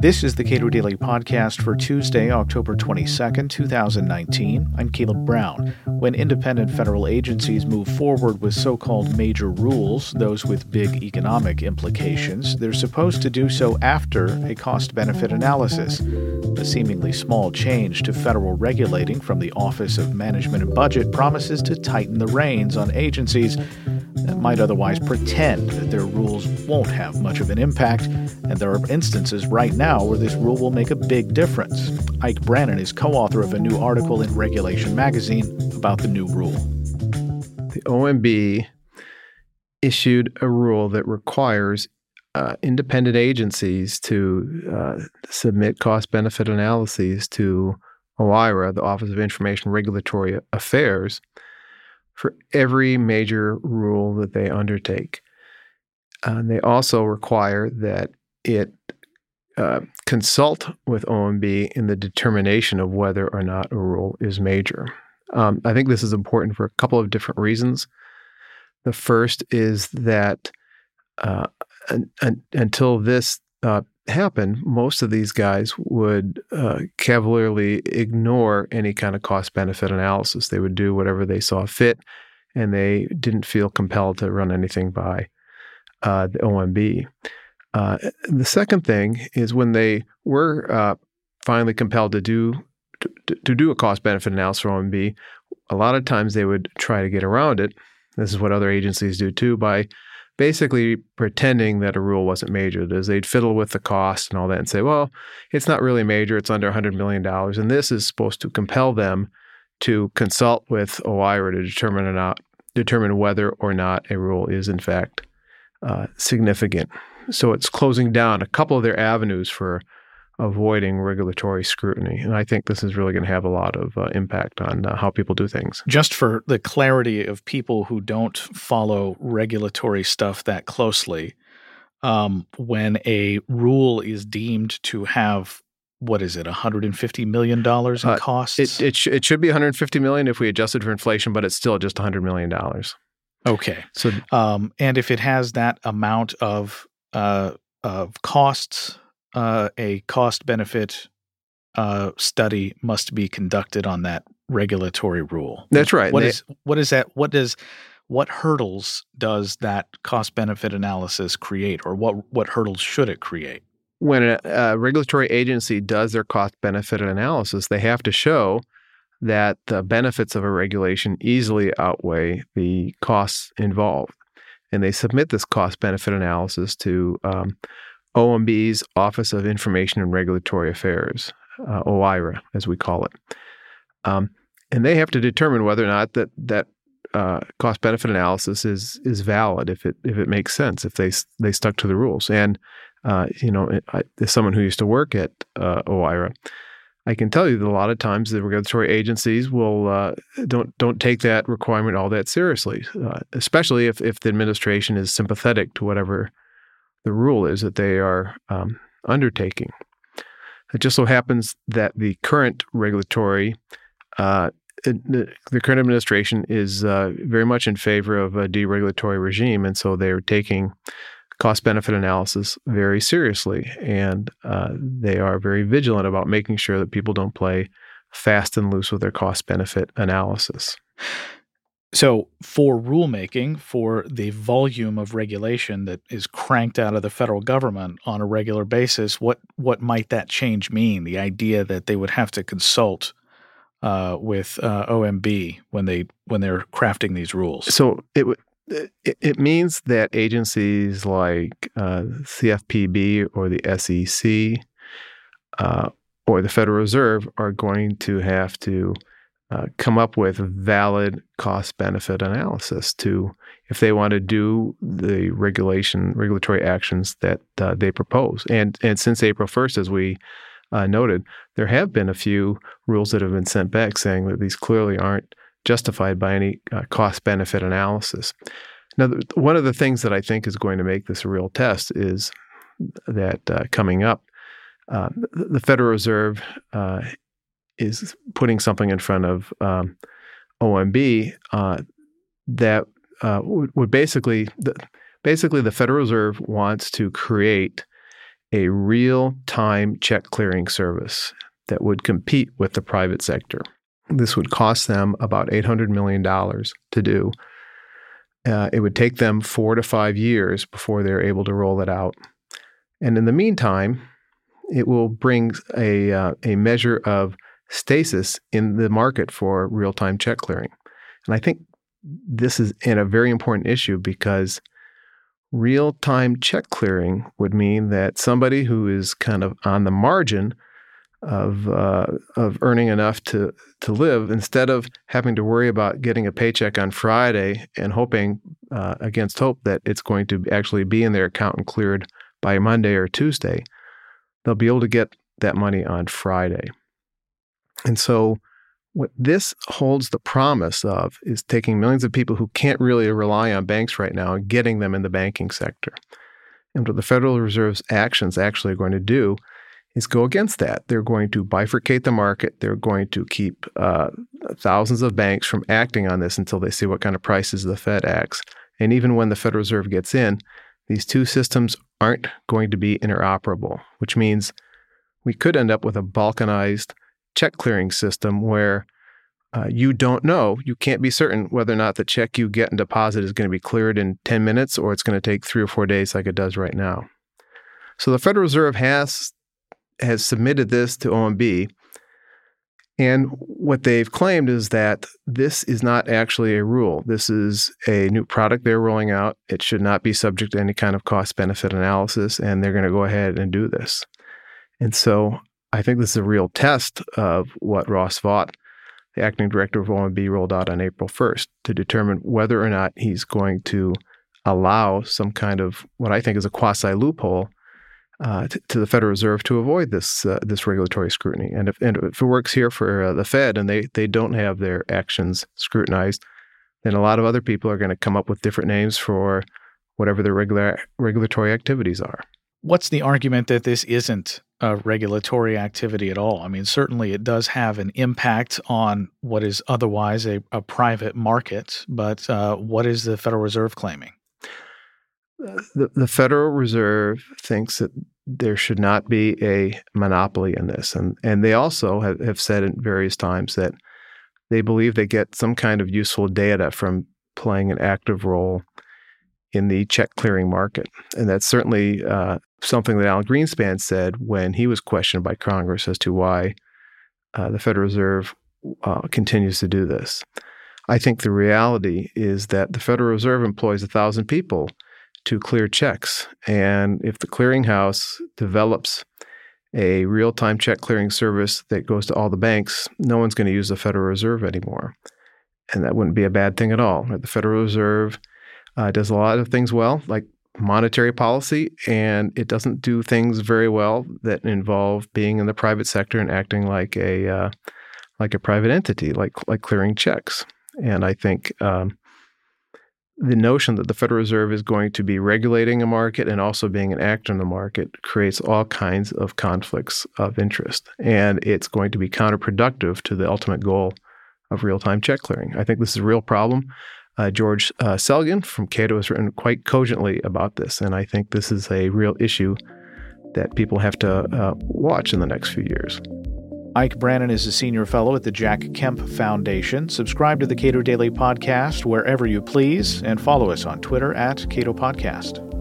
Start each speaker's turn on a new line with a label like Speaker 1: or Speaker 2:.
Speaker 1: This is the Cato Daily Podcast for Tuesday, October 22nd, 2019. I'm Caleb Brown. When independent federal agencies move forward with so called major rules, those with big economic implications, they're supposed to do so after a cost benefit analysis. A seemingly small change to federal regulating from the Office of Management and Budget promises to tighten the reins on agencies that might otherwise pretend that their rules won't have much of an impact, and there are instances right now where this rule will make a big difference. Ike Brannon is co author of a new article in Regulation Magazine about the new rule.
Speaker 2: The OMB issued a rule that requires uh, independent agencies to uh, submit cost benefit analyses to OIRA, the Office of Information Regulatory Affairs, for every major rule that they undertake. Uh, they also require that it uh, consult with OMB in the determination of whether or not a rule is major. Um, I think this is important for a couple of different reasons. The first is that uh, un- un- until this uh, happened, most of these guys would uh, cavalierly ignore any kind of cost benefit analysis. They would do whatever they saw fit, and they didn't feel compelled to run anything by uh, the OMB. Uh, the second thing is when they were uh, finally compelled to do to, to do a cost benefit analysis for OMB, a lot of times they would try to get around it. This is what other agencies do too by basically pretending that a rule wasn't major. As they'd fiddle with the cost and all that and say, well, it's not really major, it's under $100 million. And this is supposed to compel them to consult with OIRA to determine or not determine whether or not a rule is in fact uh, significant. So it's closing down a couple of their avenues for avoiding regulatory scrutiny. And I think this is really going to have a lot of uh, impact on uh, how people do things.
Speaker 1: Just for the clarity of people who don't follow regulatory stuff that closely, um, when a rule is deemed to have what is it 150 million dollars in uh, costs
Speaker 2: it it, sh- it should be 150 million if we adjusted for inflation but it's still just 100 million dollars
Speaker 1: okay so um, and if it has that amount of uh, of costs uh, a cost benefit uh, study must be conducted on that regulatory rule.
Speaker 2: That's right.
Speaker 1: What they, is what is that? What does what hurdles does that cost benefit analysis create, or what what hurdles should it create?
Speaker 2: When a, a regulatory agency does their cost benefit analysis, they have to show that the benefits of a regulation easily outweigh the costs involved. And they submit this cost benefit analysis to um, OMB's Office of Information and Regulatory Affairs, uh, OIRA, as we call it. Um, and they have to determine whether or not that that uh, cost benefit analysis is is valid if it if it makes sense if they they stuck to the rules. And uh, you know, I, as someone who used to work at uh, OIRA, I can tell you that a lot of times the regulatory agencies will uh, don't don't take that requirement all that seriously, uh, especially if if the administration is sympathetic to whatever the rule is that they are um, undertaking. It just so happens that the current regulatory, uh, the, the, current administration is uh, very much in favor of a deregulatory regime, and so they're taking cost benefit analysis very seriously, and uh, they are very vigilant about making sure that people don't play fast and loose with their cost benefit analysis.
Speaker 1: So, for rulemaking, for the volume of regulation that is cranked out of the federal government on a regular basis, what what might that change mean? The idea that they would have to consult uh, with uh, OMB when they when they're crafting these rules.
Speaker 2: So it. It, it means that agencies like uh, CFPB or the SEC uh, or the Federal Reserve are going to have to uh, come up with valid cost benefit analysis to if they want to do the regulation regulatory actions that uh, they propose. And and since April 1st, as we uh, noted, there have been a few rules that have been sent back saying that these clearly aren't justified by any uh, cost benefit analysis. Now, one of the things that I think is going to make this a real test is that uh, coming up, the Federal Reserve is putting something in front of um, OMB uh, that uh, would, would, basically the, basically the Federal Reserve wants to create a real time check clearing service that would compete with the private sector. This would cost them about $800 million to do. Uh, it would take them four to five years before they're able to roll it out. And in the meantime, it will bring a, uh, a measure of stasis in the market for real time check clearing. And I think this is in a very important issue because real time check clearing would mean that somebody who is kind of on the margin of uh, of earning enough to to live instead of having to worry about getting a paycheck on Friday and hoping uh, against hope that it's going to actually be in their account and cleared by Monday or Tuesday, they'll be able to get that money on Friday. And so what this holds the promise of is taking millions of people who can't really rely on banks right now and getting them in the banking sector. And what the Federal Reserve's actions actually are going to do is go against that. They're going to bifurcate the market. They're going to keep uh, thousands of banks from acting on this until they see what kind of prices the Fed acts. And even when the Federal Reserve gets in, these two systems aren't going to be interoperable, which means we could end up with a balkanized check clearing system where uh, you don't know, you can't be certain whether or not the check you get and deposit is going to be cleared in 10 minutes or it's going to take three or four days like it does right now. So the Federal Reserve has has submitted this to OMB. And what they've claimed is that this is not actually a rule. This is a new product they're rolling out. It should not be subject to any kind of cost benefit analysis, and they're going to go ahead and do this. And so I think this is a real test of what Russ Vought, the acting director of OMB, rolled out on April 1st to determine whether or not he's going to allow some kind of what I think is a quasi loophole uh, to, to, the Federal Reserve to avoid this uh, this regulatory scrutiny. And if, and if it works here for uh, the Fed and they they don't have their actions scrutinized, then a lot of other people are going to come up with different names for whatever their regular regulatory activities are.
Speaker 1: What's the argument that this isn't a regulatory activity at all? I mean, certainly it does have an impact on what is otherwise a, a private market, but uh, what is the Federal Reserve claiming?
Speaker 2: The, the Federal Reserve thinks that there should not be a monopoly in this. And, and they also have, have said at various times that they believe they get some kind of useful data from playing an active role in the check clearing market. And that's certainly uh, something that Alan Greenspan said when he was questioned by Congress as to why uh, the Federal Reserve uh, continues to do this. I think the reality is that the Federal Reserve employs a thousand people to clear checks. And if the clearinghouse develops a real time check clearing service that goes to all the banks, no one's going to use the Federal Reserve anymore. And that wouldn't be a bad thing at all. The Federal Reserve uh, does a lot of things well, like monetary policy, and it doesn't do things very well that involve being in the private sector and acting like a uh, like a private entity, like like clearing checks. And I think um, the notion that the Federal Reserve is going to be regulating a market and also being an actor in the market creates all kinds of conflicts of interest, and it's going to be counterproductive to the ultimate goal of real-time check clearing. I think this is a real problem. Uh, George uh, Selgin from Cato has written quite cogently about this, and I think this is a real issue that people have to uh, watch in the next few years.
Speaker 1: Ike Brannon is a senior fellow at the Jack Kemp Foundation. Subscribe to the Cato Daily Podcast wherever you please, and follow us on Twitter at Cato Podcast.